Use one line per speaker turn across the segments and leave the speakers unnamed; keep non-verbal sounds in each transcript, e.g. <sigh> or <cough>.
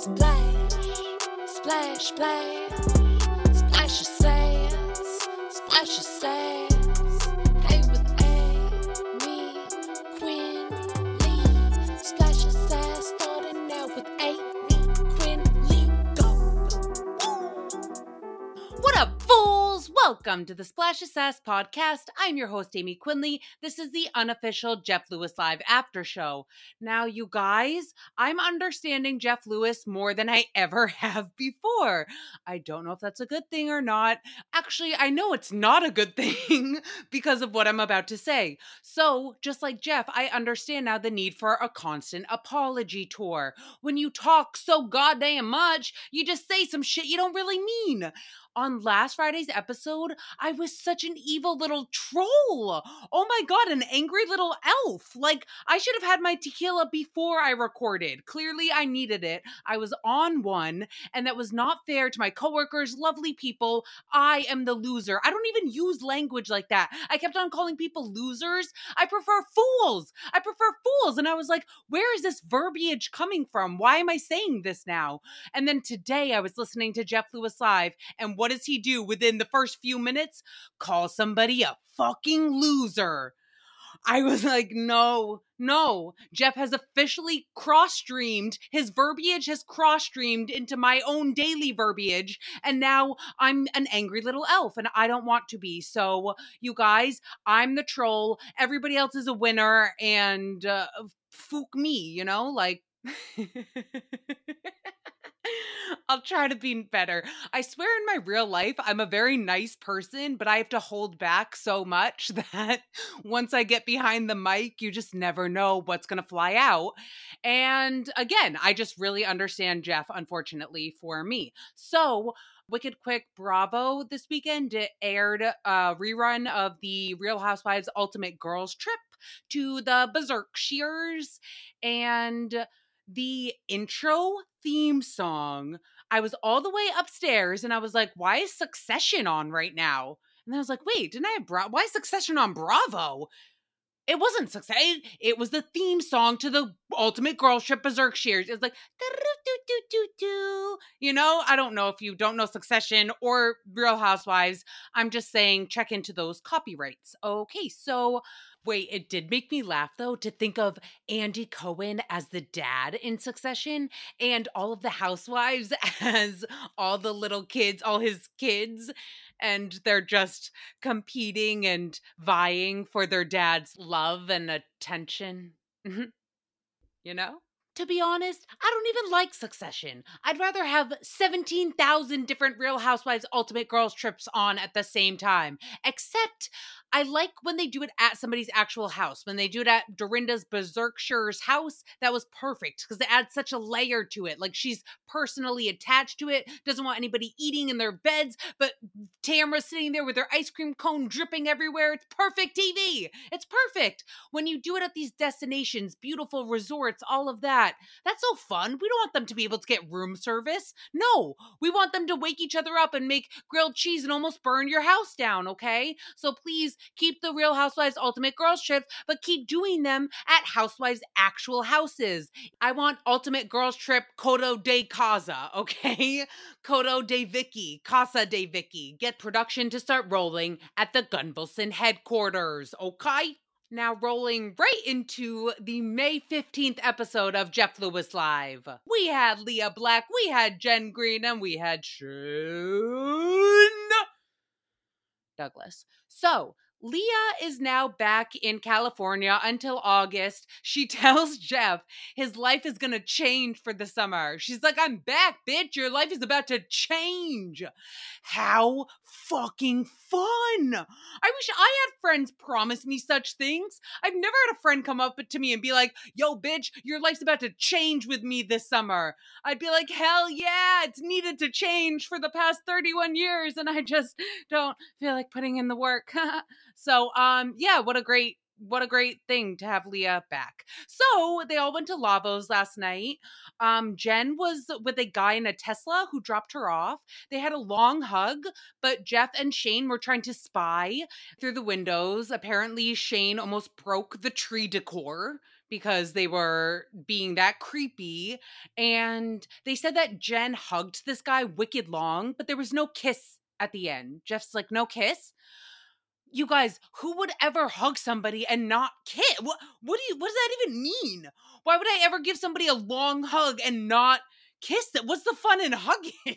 Splash, splash, splash,
Welcome to the Splash Sass podcast. I'm your host, Amy Quinley. This is the unofficial Jeff Lewis Live after show. Now, you guys, I'm understanding Jeff Lewis more than I ever <laughs> have before. I don't know if that's a good thing or not. Actually, I know it's not a good <laughs> thing because of what I'm about to say. So, just like Jeff, I understand now the need for a constant apology tour. When you talk so goddamn much, you just say some shit you don't really mean on last Friday's episode, I was such an evil little troll. Oh my god, an angry little elf. Like, I should have had my tequila before I recorded. Clearly, I needed it. I was on one, and that was not fair to my coworkers, lovely people. I am the loser. I don't even use language like that. I kept on calling people losers. I prefer fools. I prefer fools. And I was like, where is this verbiage coming from? Why am I saying this now? And then today I was listening to Jeff Lewis Live, and what does he do within the first few minutes? Call somebody a fucking loser. I was <laughs> like, no, no. Jeff has officially cross streamed. His verbiage has cross streamed into my own daily verbiage. And now I'm an angry little elf and I don't want to be. So, you guys, I'm the troll. Everybody else is a winner. And uh, fook me, you know? Like. <laughs> <laughs> I'll try to be better. I swear in my real life, I'm a very nice person, but I have to hold back so much <laughs> that once I get behind the mic, you just never know what's going to fly out. And again, I just really understand Jeff, unfortunately, for me. So, Wicked Quick Bravo this weekend it aired a rerun of the Real Housewives Ultimate Girls Trip to the Berkshires. And the intro theme song, I was all the way upstairs and I was like, why is Succession on right now? And I was like, wait, didn't I have Bra- why Succession on Bravo? It wasn't success. It, it was the theme song to the Ultimate Girl Trip Berkshires. It was like, you know, I don't know if you don't know Succession or Real Housewives. I'm just saying, check into those copyrights. Okay, so Wait, it did make me laugh though to think of Andy Cohen as the dad in Succession and all of the housewives <laughs> as all the little kids, all his kids, and they're just competing and vying for their dad's love and attention. Mhm. You know? To be honest, I don't even like Succession. I'd rather have 17,000 different Real Housewives Ultimate Girls trips on at the same time. Except I like when they do it at somebody's actual house. When they do it at Dorinda's Berkshires house, that was perfect because it adds such a layer to it. Like she's personally attached to it, doesn't want anybody eating in their beds, but Tamara's sitting there with her ice cream cone dripping everywhere. It's perfect TV. It's perfect. When you do it at these destinations, beautiful resorts, all of that, that's so fun. We don't want them to be able to get room service. No, we want them to wake each other up and make grilled cheese and almost burn your house down, okay? So please keep the Real Housewives Ultimate Girls trips, but keep doing them at Housewives' actual houses. I want Ultimate Girls Trip Coto de Caza, <laughs> okay? Coto de Vicky, Casa de Vicky. Get production to start rolling at the Gunvalson headquarters, okay? Now, rolling right into the May 15th episode of Jeff Lewis Live. We had Lea Black, we had Jen Green, and we had Shane Douglas. So, Lea is now back in California until August. She <laughs> tells Jeff his life is going to change for the summer. She's like, I'm back, bitch. Your life is about to change. How fucking fun. I wish I had friends promise me such things. I've never had a friend come up to me and be like, yo, bitch, your life's about to change with me this summer. I'd be like, hell yeah, it's needed to change for the past 31 years. And I just don't feel like putting in the work. <laughs> so, um, yeah, what a great what a great thing to have Lea back. So they all went to Lavos last night. Um, Jen was with a guy in a Tesla who dropped her off. They had a long hug, but Jeff and Shane were trying to spy through the windows. Apparently, Shane almost broke the tree decor because they were being that creepy. And they said that Jen hugged this guy wicked long, but there was no kiss at the end. Jeff's like, no kiss. You guys, who would ever hug somebody and not kiss? What what do you what does that even mean? Why would I ever give somebody a long hug and not kiss them? What's the fun in hugging? <laughs>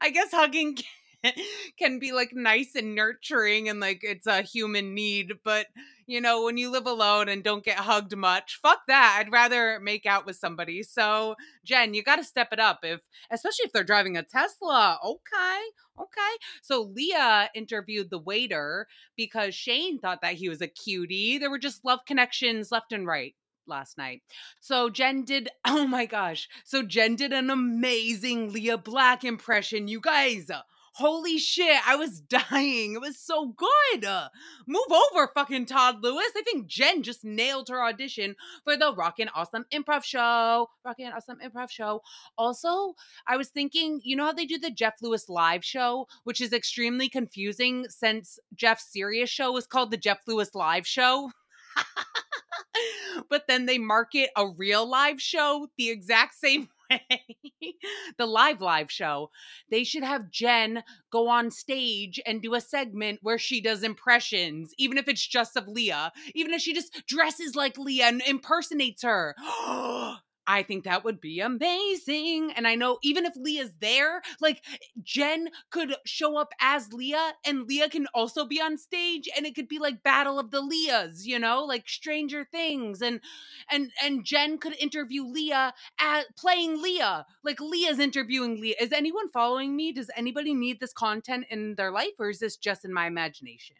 I guess hugging <laughs> can be like nice and nurturing and like it's a human need, but you know, when you live alone and don't get hugged much, fuck that. I'd rather make out with somebody. So, Jen, you got to step it up if especially if they're driving a Tesla. Okay. Okay. So, Lea interviewed the waiter because Shane thought that he was a cutie. There were just love connections left and right last night. So Jen did, <clears throat> oh my gosh. So Jen did an amazing Lea Black impression, you guys. Holy shit, I was <laughs> dying. It was so good. Uh, move over, fucking Todd Lewis. I think Jen just nailed her audition for the Rockin' Awesome Improv Show. Rockin' Awesome Improv Show. Also, I was thinking, you know how they do the Jeff Lewis live show, which is extremely confusing since Jeff's serious show is called the Jeff Lewis Live Show? <laughs> but then they market a real live show the exact same <laughs> the live live show. They should have jen go on stage and do a segment where she does impressions even if it's just of lea even if she just dresses like lea and impersonates her <gasps> oh, I think that would be amazing. And I know even if Lea's there, like Jen could show up as Lea and Lea can also be on stage and it could be like Battle of the Leas, you know, like Stranger Things and and and Jen could interview Lea at playing Lea. Like Lea's interviewing Lea. Is anyone following me? Does anybody need this content in their life or is this just in my imagination?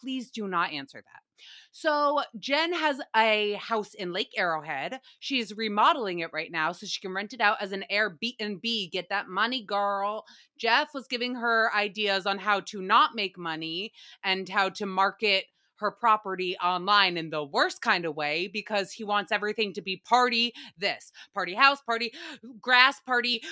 Please do not answer that. So Jen has a house in Lake Arrowhead. She's remodeling it right now so she can rent it out as an Airbnb. Get that money, girl. Jeff was giving her ideas on how to not make money and how to market her property online in the worst kind of way because he wants everything to be party this, party house, party grass, party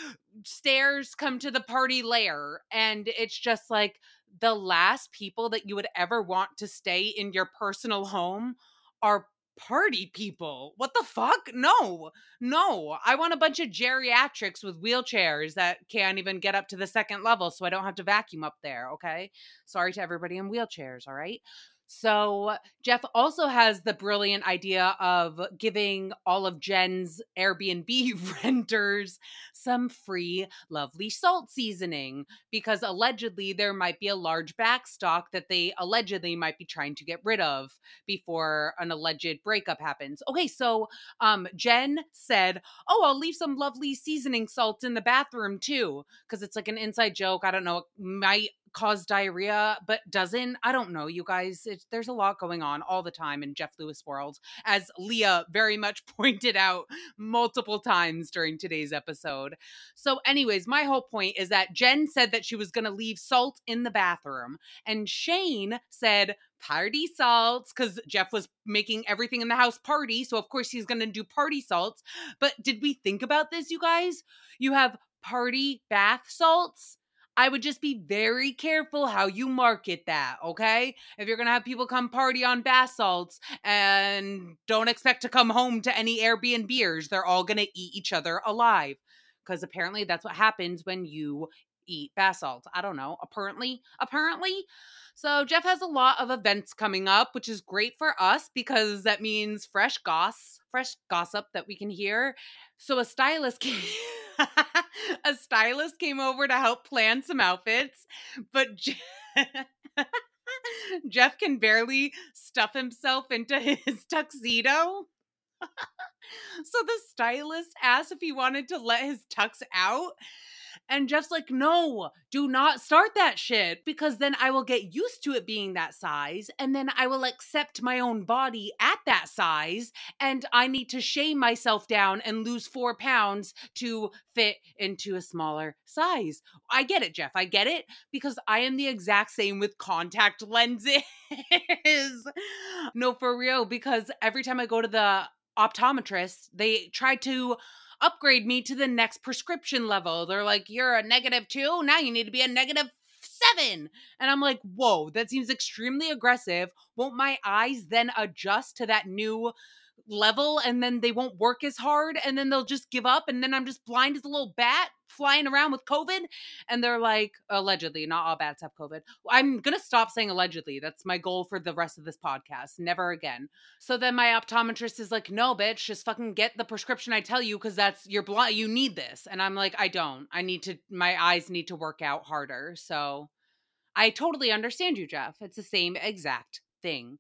stairs come to the party lair. And it's just like, the last people that you would ever want to stay in your personal home are party people. What the fuck? No, no. I want a bunch of geriatrics with wheelchairs that can't even get up to the second level, so I don't have to vacuum up there. Okay. Sorry to everybody in wheelchairs. All right. So, Jeff also has the brilliant idea of giving all of Jen's Airbnb <laughs> renters some free, lovely salt seasoning because allegedly there might be a large backstock that they allegedly might be trying to get rid of before an alleged breakup happens. Okay, so um, Jen said, Oh, I'll leave some lovely seasoning salt in the bathroom too because it's like an inside joke. I don't know, might cause diarrhea but doesn't i don't know you guys it, there's a lot going on all the time in jeff lewis world as lea very much <laughs> pointed out multiple times during today's episode so anyways my whole point is that jen said that she was going to leave salt in the bathroom and shane said party salts because Jeff was making everything in the house party. So, of course, he's going to do party salts. But did we think about this, you guys? You have party bath salts I would just be very careful how you market that, okay? If you're gonna have people come party on bath salts and don't expect to come home to any Airbnbers, they're all gonna eat each other alive. Because apparently that's what happens when you eat basalt. I don't know. Apparently, apparently. So Jeff has a lot of events coming up, which is great for us because that means fresh goss, fresh gossip that we can hear. So a stylist <laughs> came a stylist came over to help plan some outfits, but Je- <laughs> Jeff can barely stuff himself into his <laughs> tuxedo. So the stylist asked if he wanted to let his tux out. And Jeff's like, no, do not start that shit because then I will get used to it being that size. And then I will accept my own body at that size. And I need to shame myself down and lose four pounds to fit into a smaller size. I get it, Jeff. I get it because I am the exact same with contact lenses. <laughs> no, for real, because every time I go to the optometrist, they try to upgrade me to the next prescription level. They're like, you're a negative two. Now you need to be a negative seven. And I'm like, whoa, that seems extremely aggressive. Won't my eyes then adjust to that new level and then they won't work as hard and then they'll just give up and then I'm just blind as a little bat flying around with COVID and they're like allegedly not all bats have COVID. I'm going to stop saying allegedly. That's my goal for the rest of this podcast. Never again. So then my optometrist is like, "No, bitch, just fucking get the prescription I tell you cuz that's you're blind you need this." And I'm like, "I don't. I need to my eyes need to work out harder." So I totally understand you, Jeff. It's the same exact thing.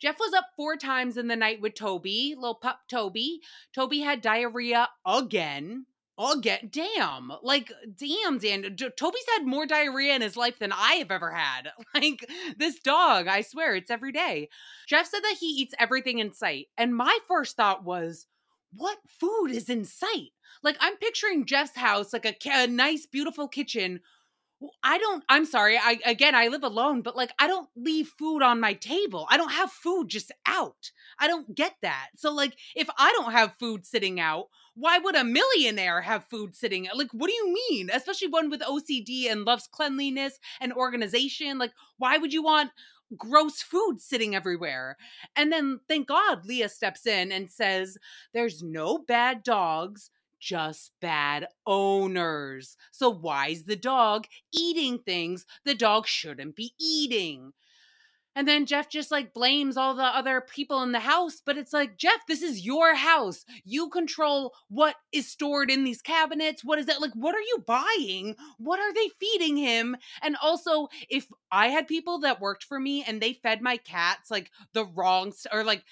Jeff was up four times in the night with Toby, little pup Toby. Toby had diarrhea again. Again, damn, like, damn, Dan. Toby's had more diarrhea in his life than I have ever had. <laughs> Like, this dog, I swear, it's every day. Jeff said that he eats everything in sight. And my first thought was, what food is in sight? Like, I'm picturing Jeff's house, like a, a nice, beautiful kitchen I don't I'm sorry. I again I live alone, but like I don't leave food on my table. I don't have food just out. I don't get that. So like if I don't have food sitting out, why would a millionaire have food sitting out? Like what do you mean? Especially one with OCD and loves cleanliness and organization. Like why would you want gross food sitting everywhere. And then thank God Lea steps in and says, There's no bad dogs, just bad owners. So, why is the dog eating things the dog shouldn't be eating? And then Jeff just like blames all the other people in the house. But it's like, Jeff, this is your house. You control what is stored in these cabinets. What is that? Like, what are you buying? What are they feeding him? And also, if I had people that worked for me and they fed my cats like the wrong, or like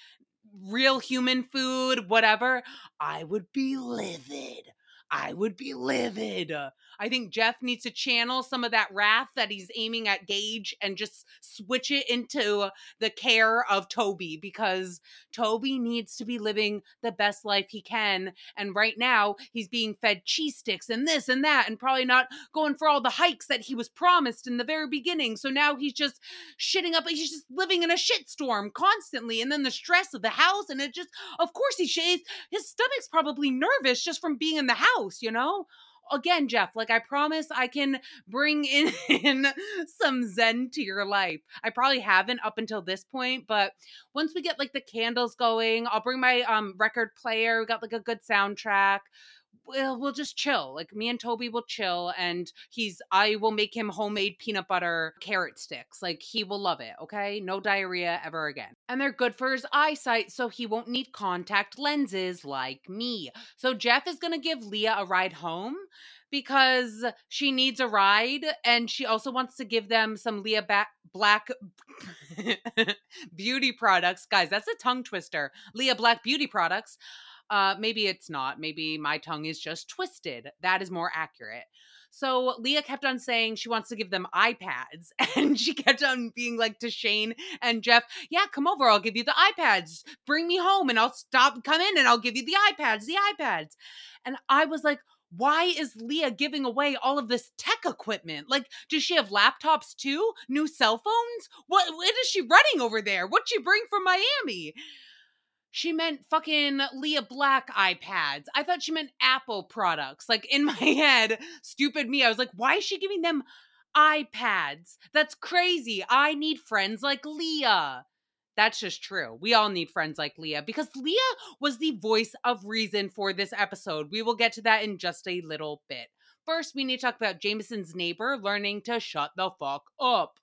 real human food, whatever, I would be livid. I would be livid. I think Jeff needs to channel some of that wrath that he's aiming at Gage and just switch it into the care of Toby because Toby needs to be living the best life he can. And right now, he's being fed cheese sticks and this and that, and probably not going for all the hikes that he was promised in the very beginning. So now he's just shitting up. He's just living in a shitstorm constantly. And then the stress of the house. And it just, of course, he shades. His stomach's probably nervous just from being in the house, you know? Again, Jeff, like I promise I can bring in, <laughs> in some zen to your life. I probably haven't up until this point, but once we get like the candles going, I'll bring my um record player. We got like a good soundtrack we'll, we'll just chill. Like me and Toby will chill and he's I will make him homemade peanut butter carrot sticks. Like he will love it, okay? No diarrhea ever again. And they're good for his eyesight so he won't need contact lenses like me. So Jeff is to give Lea a ride home because she needs a ride and she also wants to give them some Lea ba- Black <laughs> beauty products. Guys, that's a tongue twister. Lea Black beauty products. Uh, maybe it's not. Maybe my tongue is just twisted. That is more accurate. So Lea kept on saying she wants to give them iPads. <laughs> And she kept on being like to Shane and Jeff, yeah, come over. I'll give you the iPads. Bring me home and I'll stop, come in and I'll give you the iPads, the iPads. And I was like, why is Lea giving away all of this tech equipment? Like, does she have laptops too? New cell phones? What what is she running over there? What'd she bring from Miami? She meant fucking Lea Black iPads. I thought she meant Apple products. Like in <laughs> my head, stupid me. I was like, why is she giving them iPads? That's crazy. I need friends like Lea. That's just true. We all need friends like Lea because Lea was the voice of reason for this episode. We will get to that in just a little bit. First, we need to talk about Jameson's neighbor learning to shut the fuck up.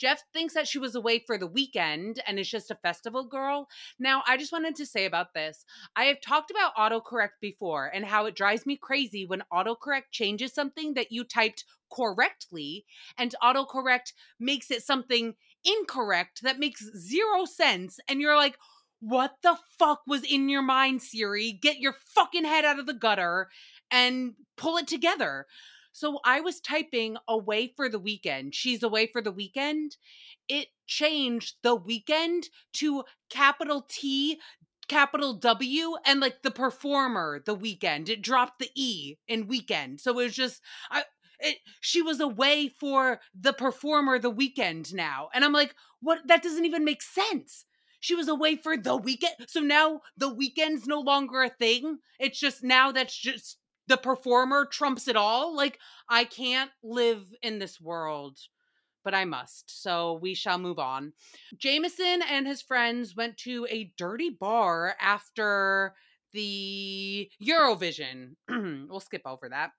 Jeff thinks that she was away for the weekend and is just a festival girl. Now, I just wanted to say about this. I have talked about autocorrect before and how it drives me crazy when autocorrect changes something that you typed correctly and autocorrect makes it something incorrect that makes zero sense. And you're like, what the fuck was in your mind, Siri? Get your fucking head out of the gutter and pull it together. So I was typing away for the weekend. She's away for the weekend. It changed the weekend to capital T, capital W, and like the performer, the weekend. It dropped the E in weekend. So it was just, I, it, she was away for the performer the weekend now. And I'm like, what? That doesn't even make sense. She was away for the weekend. So now the weekend's no longer a thing. It's just now that's just the performer trumps it all. Like, I can't live in this world but I must. So we shall move on. Jameson and his friends went to a dirty bar after the Eurovision. <clears throat> we'll skip over that.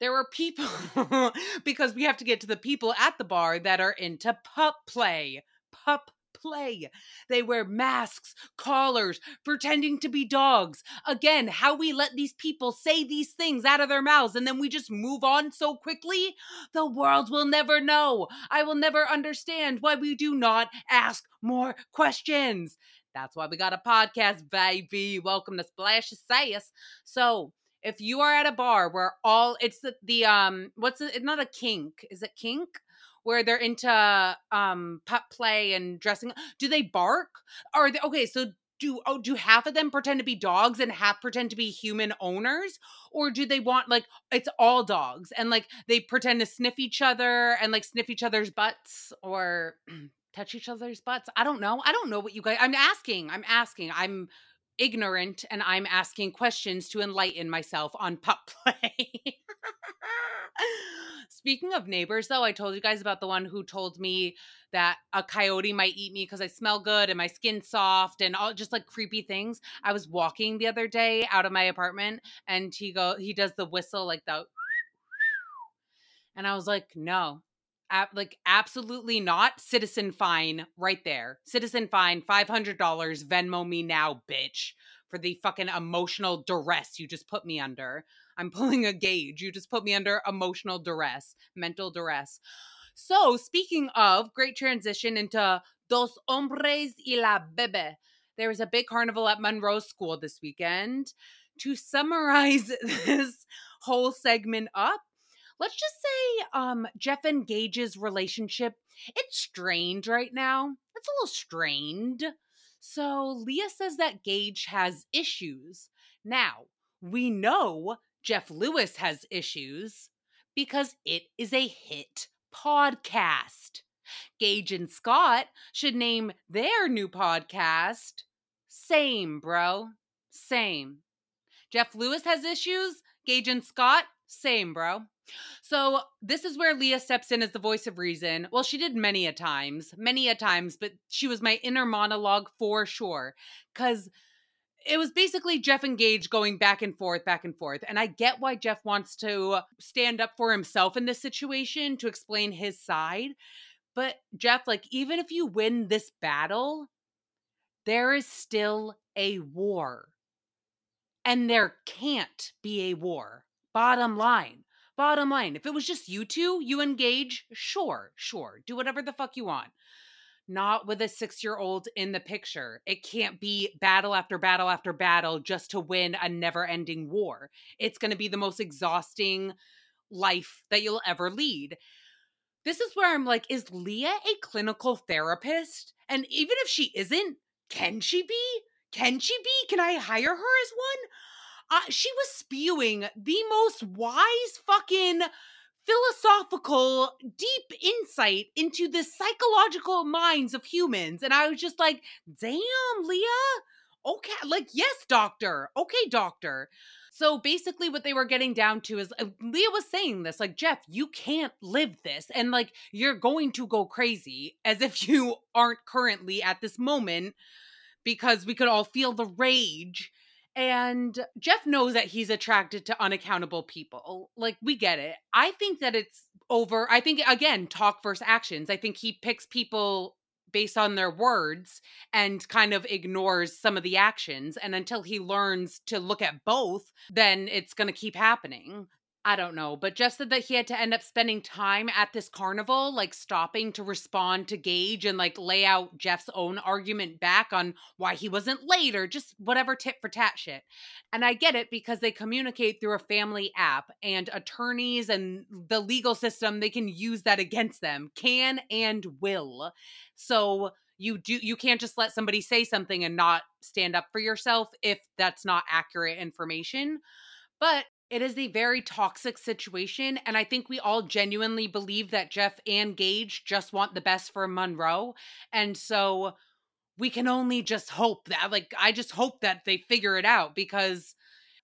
There were people, <laughs> because we have to get to the people at the bar that are into pup play. Pup play. They wear masks, collars, pretending to be dogs. Again, how we let these people say these things out of their mouths and then we just move on so quickly, the world will never know. I will never understand why we do not ask more questions. That's why we got a podcast, baby. Welcome to Splash Sass. So, if you are at a bar where all it's the, the um what's it? Not a kink. Is it kink? Where they're into um pup play and dressing do they bark? Are they okay so do oh do half of them pretend to be dogs and half pretend to be human owners? Or do they want like it's all dogs and like they pretend to sniff each other and like sniff each other's butts or <clears throat> touch each other's butts? I don't know. I don't know what you guys i'm asking i'm asking. I'm ignorant and i'm asking questions to enlighten myself on pup <laughs> play Speaking of neighbors, though, I told you guys about the one who told me that a coyote might eat me because I smell good and my skin's soft and all just like creepy things. I was walking the other day out of my apartment and he go he does the whistle like the and I was like, no, Ab- like absolutely not. Citizen fine right there. Citizen fine, five hundred dollars. Venmo me now, bitch, for the fucking emotional duress you just put me under. I'm <laughs> pulling a Gage. You just put me under emotional duress, mental duress. So, speaking of great transition into Dos Hombres y la Bebe, there was a big carnival at Monroe School this weekend. To summarize <laughs> this whole segment up, let's just say um, Jeff and Gage's relationship, it's strained right now. It's a little strained. So Lea says that Gage has issues. Now, we know Jeff Lewis has issues because it is a hit podcast. Gage and Scott should name their new podcast Same, bro. Same. Jeff Lewis has issues. Gage and Scott, same, bro. So, this is where Lea steps in as the voice of reason. Well, she did many a times, many a times, but she was my inner monologue for sure. Because it was basically Jeff and Gage going back and forth, back and forth. And I get why Jeff wants to stand up for himself in this situation to explain his side. But Jeff, like, even if you win this battle, there is still a war. And there can't be a war. Bottom line. Bottom line. If it was just you two, you and Gage, sure, sure. Do whatever the fuck you want not with a six year old in the picture. It can't be battle after battle after battle just to win a never ending war. It's going to be the most exhausting life that you'll ever lead. This is where I'm like, is Lea a clinical therapist? And even if she isn't, can she be? Can she be? Can I hire her as one? Uh, she was spewing the most wise fucking philosophical, deep insight into the psychological minds of humans. And I was just like, damn, Lea. Okay, like, yes, doctor. Okay, doctor. So basically, what they were getting down to is uh, Lea was saying this, like, Jeff, you can't live this. And like, you're going to go crazy as if <laughs> you aren't currently at this moment because we could all feel the rage and Jeff knows that he's attracted to unaccountable people. Like, we get it. I think that it's over. I think, again, talk versus actions. I think he picks people based on their words and kind of ignores some of the actions. And until he learns to look at both, then it's going to keep happening. I don't know, but said that he had to end up spending time at this carnival, like stopping to respond to Gage and like lay out Jeff's own argument back on why he wasn't late or just whatever tit for tat shit. And I get it because they communicate through a family app and attorneys and the legal system, they can use that against them, can and will. So you do you can't just let somebody say something and not stand up for yourself if that's not accurate information. But it is a very toxic situation. And I think we all genuinely believe that Jeff and Gage just want the best for Monroe. And so we can only just hope that, like, I just hope that they figure it out because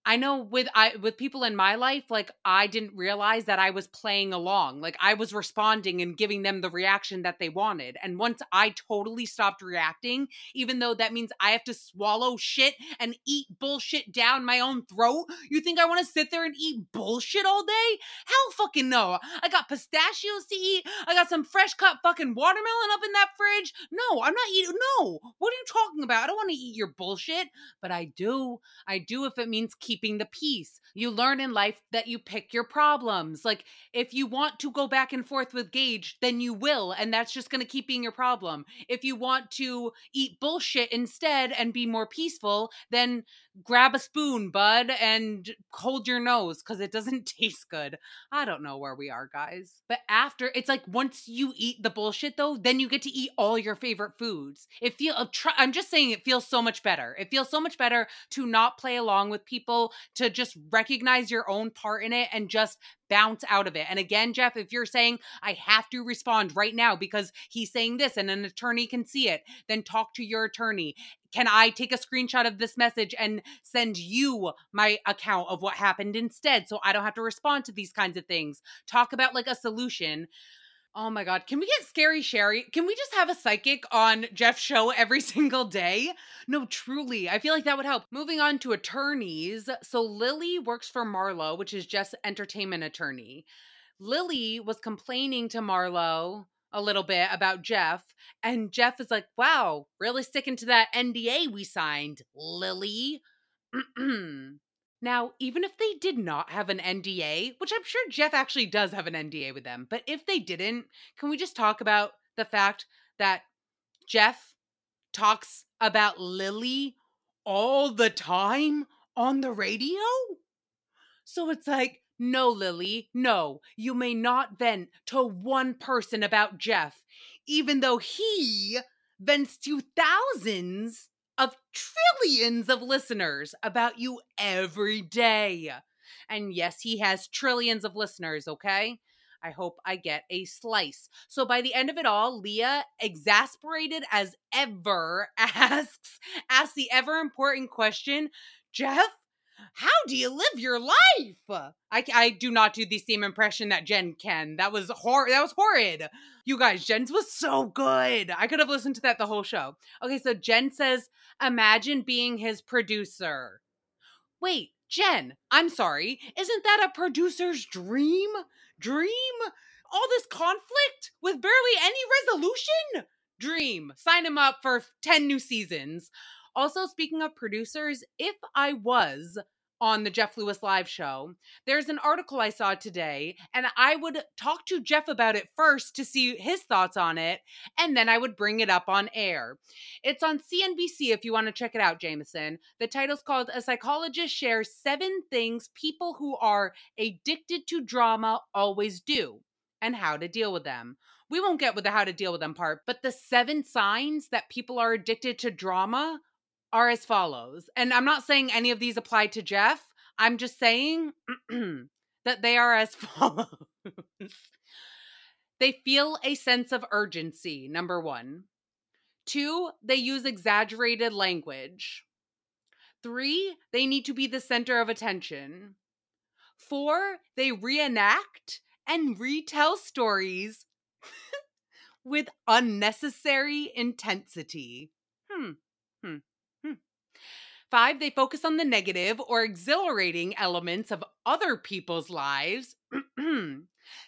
I know with I with people in my life, like I didn't realize that I was playing along. Like I was responding and giving them the reaction that they wanted. And once I totally stopped reacting, even though that means I have to swallow shit and eat bullshit down my own throat, you think I want to sit there and eat bullshit all day? Hell fucking no. I got pistachios to eat. I got some fresh cut fucking watermelon up in that fridge. No, I'm not eating. No. What are you talking about? I don't want to eat your bullshit, but I do. I do if it means keep keeping the peace. You learn in life that you pick your problems. Like, if you want to go back and forth with Gage, then you will. And that's just going to keep being your problem. If you want to eat bullshit instead and be more peaceful, then grab a spoon, bud, and hold your nose because it doesn't <laughs> taste good. I don't know where we are, guys. But after, it's like once you eat the bullshit, though, then you get to eat all your favorite foods. It feel uh, I'm just saying, it feels so much better. It feels so much better to not play along with people, to just your own part in it and just bounce out of it. And again, Jeff, if you're saying I have to respond right now because he's saying this and an attorney can see it, then talk to your attorney. Can I take a screenshot of this message and send you my account of what happened instead so I don't have to respond to these kinds of things? Talk about like a solution. Oh my God. Can we get Scary Sherry? Can we just have a psychic on Jeff's show every <laughs> single day? No, truly. I feel like that would help. Moving on to attorneys. So Lily works for Marlo, which is Jeff's entertainment attorney. Lily was complaining to Marlo a little bit about Jeff, and Jeff is like, wow, really sticking to that NDA we signed, Lily. <clears throat> Now, even if they did not have an NDA, which I'm sure Jeff actually does have an NDA with them, but if they didn't, can we just talk about the fact that Jeff talks about Lily all the time on the radio? So it's like, no, Lily, no, you may not vent to one person about Jeff, even though he vents to thousands of trillions of listeners about you every day. And yes, he has trillions of listeners, okay? I hope I get a slice. So by the end of it all, Lea, exasperated as ever, <laughs> asks asks the ever important question, Jeff, how do you live your life? I, I do not do the same impression that Jen can. That was hor that was horrid. You guys, Jen's was so good. I could have listened to that the whole show. Okay, so Jen says, imagine being his producer. Wait, Jen, I'm sorry. Isn't that a producer's dream? Dream? All this conflict with barely any resolution? Dream. Sign him up for 10 new seasons. Also, speaking of producers, if I was on the Jeff Lewis live show, there's an article I saw today, and I would talk to Jeff about it first to see his thoughts on it, and then I would bring it up on air. It's on CNBC if you want to check it out, Jameson. The title's called A Psychologist Shares Seven Things People Who Are Addicted to Drama Always Do and How to Deal with Them. We won't get with the how to deal with them part, but the seven signs that people are addicted to drama are as follows. And I'm not saying any of these apply to Jeff. I'm just saying <clears throat> that they are as <laughs> follows. they feel a sense of urgency, number one. Two, they use exaggerated language. Three, they need to be the center of attention. Four, they reenact and retell stories <laughs> with unnecessary intensity. Hmm. Hmm. Five, they focus on the negative or exhilarating elements of other people's lives. <clears throat>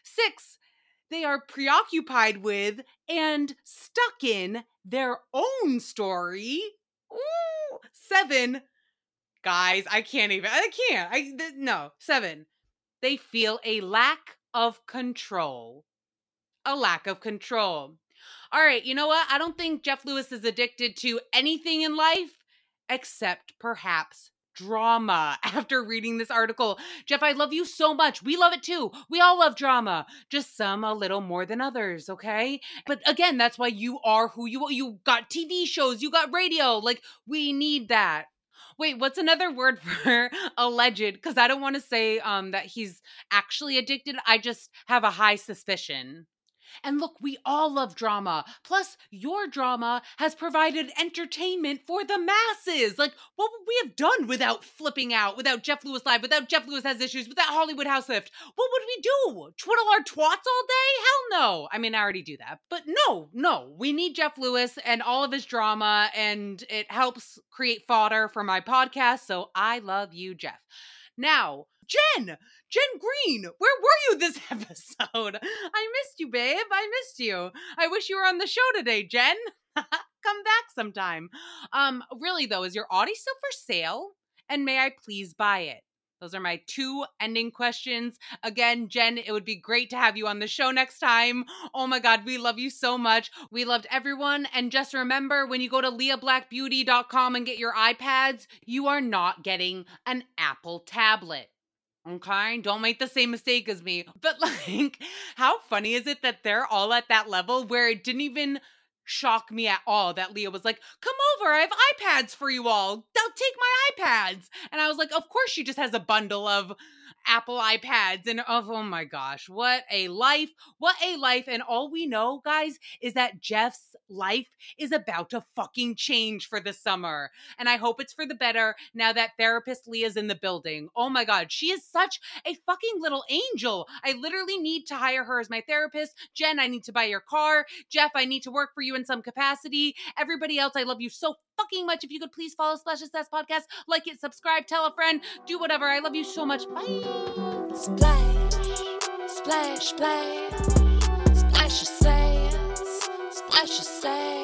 Six, they are preoccupied with and stuck in their own story. Ooh. Seven, guys, I can't even, I can't, I, th- no. Seven, they feel a lack of control. A lack of control. All right, you know what? I don't think Jeff Lewis is addicted to anything in life except perhaps drama <laughs> after reading this article. Jeff, I love you so much. We love it too. We all love drama, just some a little more than others, okay? But again, that's why you are who you are. You got TV shows, you got radio. Like, we need that. Wait, what's another word <laughs> for alleged? Because I don't want to say um that he's actually addicted. I just have a high suspicion. And look, we all love drama. Plus, your drama has provided entertainment for the masses. Like, what would we have done without flipping out, without Jeff Lewis Live, without Jeff Lewis Has Issues, without Hollywood House Lift? What would we do? Twiddle our twats all day? Hell no. I mean, I already do that. But no, no. We need Jeff Lewis and all of his drama, and it helps create fodder for my podcast. So I love you, Jeff. Now, Jen, Jen Green, where were you this <laughs> episode? I missed you, babe. I missed you. I wish you were on the show today, Jen. <laughs> Come back sometime. Um, really though, is your Audi still for sale? And may I please buy it? Those are my two ending questions. Again, Jen, it would be great to have you on the show next time. Oh my God, we love you so much. We loved everyone. And just remember when you go to leablackbeauty.com and get your iPads, you are not getting an Apple tablet. Okay, don't make the same mistake as me. But <laughs> like, how funny is it that they're all at that level where it didn't even shock me at all that Lea was like, Come over, I have iPads for you all. They'll take my iPads. And I was like, Of course, she just has a bundle of Apple iPads. And oh, oh my gosh, what a life. What a life. And all we know, guys, is that Jeff's life is about to fucking change for the summer. And I hope it's for the better now that therapist Lea's in the building. Oh my God, she is such a fucking little angel. I literally need to hire her as my therapist. Jen, I need to buy your car. Jeff, I need to work for you in some capacity. Everybody else, I love you so fucking much. If you could please follow Splash of Sass Podcast, like it, subscribe, tell a friend, do whatever. I love you so much. Bye.
Splash, splash, splash, splash splash sails.